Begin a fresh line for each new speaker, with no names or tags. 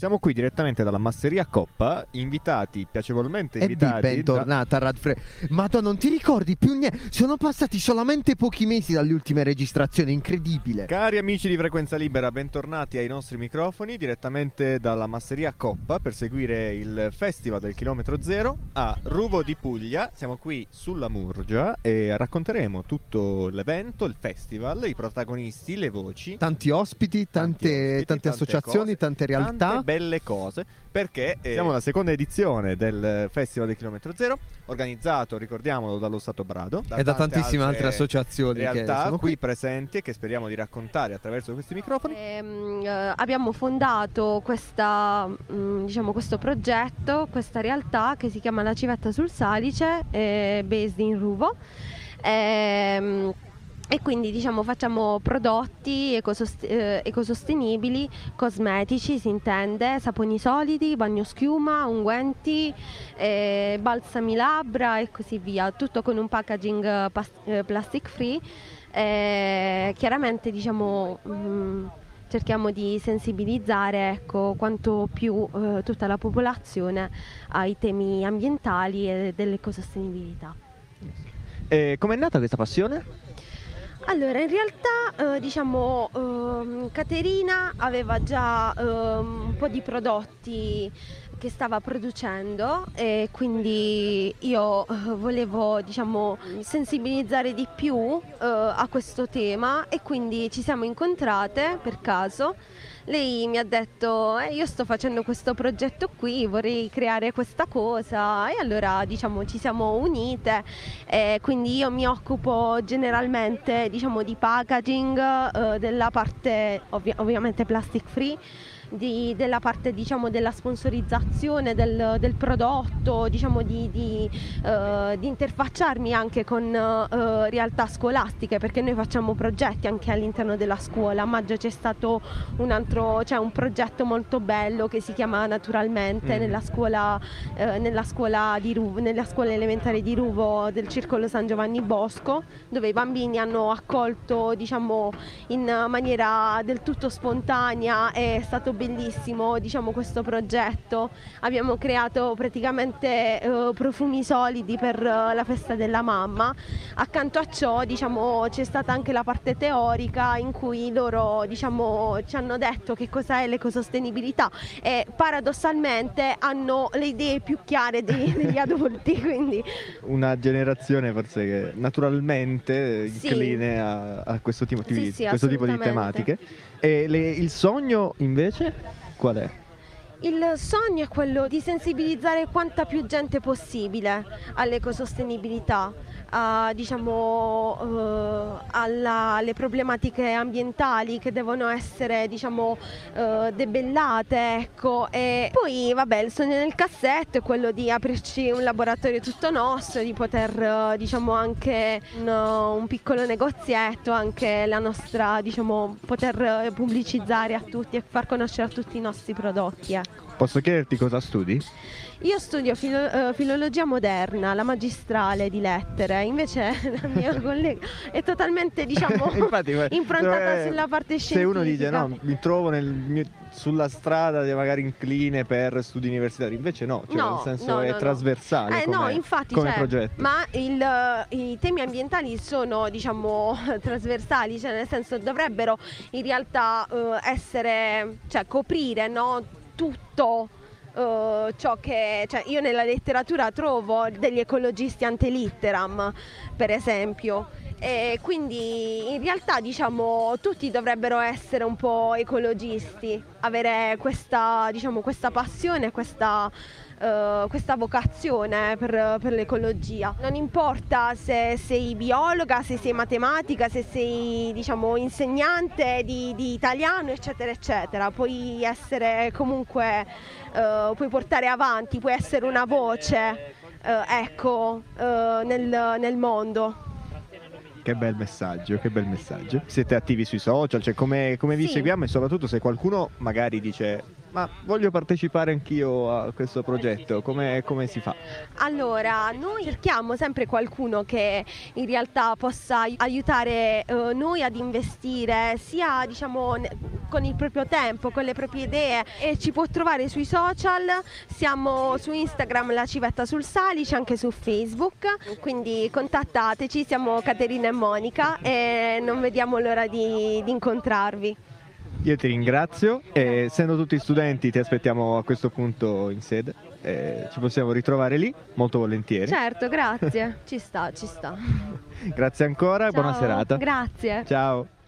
Siamo qui direttamente dalla Masseria Coppa, invitati, piacevolmente
E
invitati.
bentornata a Radfre. Madonna, non ti ricordi più niente? Sono passati solamente pochi mesi dalle ultime registrazioni, incredibile.
Cari amici di Frequenza Libera, bentornati ai nostri microfoni direttamente dalla Masseria Coppa per seguire il Festival del Chilometro Zero a Ruvo di Puglia. Siamo qui sulla Murgia e racconteremo tutto l'evento, il festival, i protagonisti, le voci.
Tanti ospiti, tante,
Tanti ospiti,
tante associazioni,
cose,
tante realtà.
Tante belle cose perché eh, siamo alla seconda edizione del Festival del Chilometro Zero organizzato, ricordiamolo, dallo Stato Brado
e da tantissime altre associazioni che
realtà
sono
qui
qui.
presenti e che speriamo di raccontare attraverso questi microfoni.
Ehm, eh, abbiamo fondato questa, mm, diciamo, questo progetto, questa realtà che si chiama La Civetta sul Salice, eh, based in Ruvo. Ehm, e quindi diciamo facciamo prodotti ecosost- eh, ecosostenibili, cosmetici si intende, saponi solidi, bagnoschiuma, unguenti, eh, balsami labbra e così via, tutto con un packaging eh, pas- eh, plastic free. Chiaramente diciamo mm, cerchiamo di sensibilizzare ecco, quanto più tutta la popolazione ai temi ambientali e dell'ecosostenibilità.
E com'è nata questa passione?
Allora, in realtà, eh, diciamo, ehm, Caterina aveva già ehm, un po' di prodotti che stava producendo e quindi io eh, volevo, diciamo, sensibilizzare di più eh, a questo tema e quindi ci siamo incontrate per caso. Lei mi ha detto, "Eh, io sto facendo questo progetto qui, vorrei creare questa cosa e allora diciamo ci siamo unite e quindi io mi occupo generalmente diciamo di packaging eh, della parte ovvi- ovviamente plastic free di- della parte diciamo della sponsorizzazione del, del prodotto diciamo di, di, eh, di interfacciarmi anche con eh, realtà scolastiche perché noi facciamo progetti anche all'interno della scuola a maggio c'è stato un altro c'è un progetto molto bello che si chiama naturalmente
Mm.
nella scuola eh, nella scuola di Ruvo, nella scuola elementare di Ruvo del Circolo San Giovanni Bosco, dove i bambini hanno accolto diciamo, in maniera del tutto spontanea, è stato bellissimo diciamo, questo progetto. Abbiamo creato praticamente eh, profumi solidi per eh, la festa della mamma. Accanto a ciò diciamo, c'è stata anche la parte teorica in cui loro diciamo, ci hanno detto che cos'è l'ecosostenibilità e paradossalmente hanno le idee più chiare dei- degli adulti, quindi
Una generazione forse che naturalmente
Sì.
incline a, a questo, tipo,
Sì, sì,
questo tipo di tematiche. E le- il sogno invece qual è?
Il sogno è quello di sensibilizzare quanta più gente possibile all'ecosostenibilità, a, diciamo, eh, alla- alle problematiche ambientali che devono essere diciamo, eh, debellate. Ecco. E poi vabbè, il sogno nel cassetto è quello di aprirci un laboratorio tutto nostro, di poter eh, diciamo, anche un, un piccolo negozietto, anche la nostra, diciamo, poter eh, pubblicizzare a tutti e far conoscere a tutti i nostri prodotti.
Posso chiederti cosa studi?
Io studio filo- eh, filologia moderna, la magistrale di lettere, invece la mia collega è totalmente diciamo
Infatti,
improntata
eh,
sulla parte
Se
scientifica.
uno dice no, mi trovo nel mio- sulla strada magari incline per studi universitari, invece no, cioè
No,
nel senso
no,
è
no,
trasversale
Eh
come,
no, infatti,
come
cioè,
progetto.
ma il, eh, i temi ambientali sono diciamo trasversali, cioè nel senso dovrebbero in realtà eh, essere, cioè coprire no, tutto eh, ciò che, cioè io nella letteratura trovo degli ecologisti antelitteram, per esempio. E quindi in realtà diciamo tutti dovrebbero essere un po' ecologisti, avere questa, diciamo, questa passione, questa, eh, questa vocazione per, per l'ecologia. Non importa se sei biologa, se sei matematica, se sei diciamo, insegnante di, di italiano, eccetera, eccetera. Puoi essere comunque, eh, puoi portare avanti, puoi essere una voce eh, ecco, nel, nel mondo.
Che bel messaggio, che bel messaggio. Siete attivi sui social, cioè come, come vi
Sì.
seguiamo e soprattutto se qualcuno magari dice ma voglio partecipare anch'io a questo progetto, come, come si fa?
Allora, noi cerchiamo sempre qualcuno che in realtà possa aiutare eh, noi ad investire sia diciamo con il proprio tempo, con le proprie idee e ci può trovare sui social, siamo su Instagram la civetta sul salice, anche su Facebook, quindi contattateci, siamo Caterina e Monica e non vediamo l'ora di, di incontrarvi.
Io ti ringrazio e essendo tutti studenti ti aspettiamo a questo punto in sede, eh, ci possiamo ritrovare lì molto volentieri.
Certo, grazie, ci sta, ci sta.
Grazie ancora e buona serata.
Grazie.
Ciao.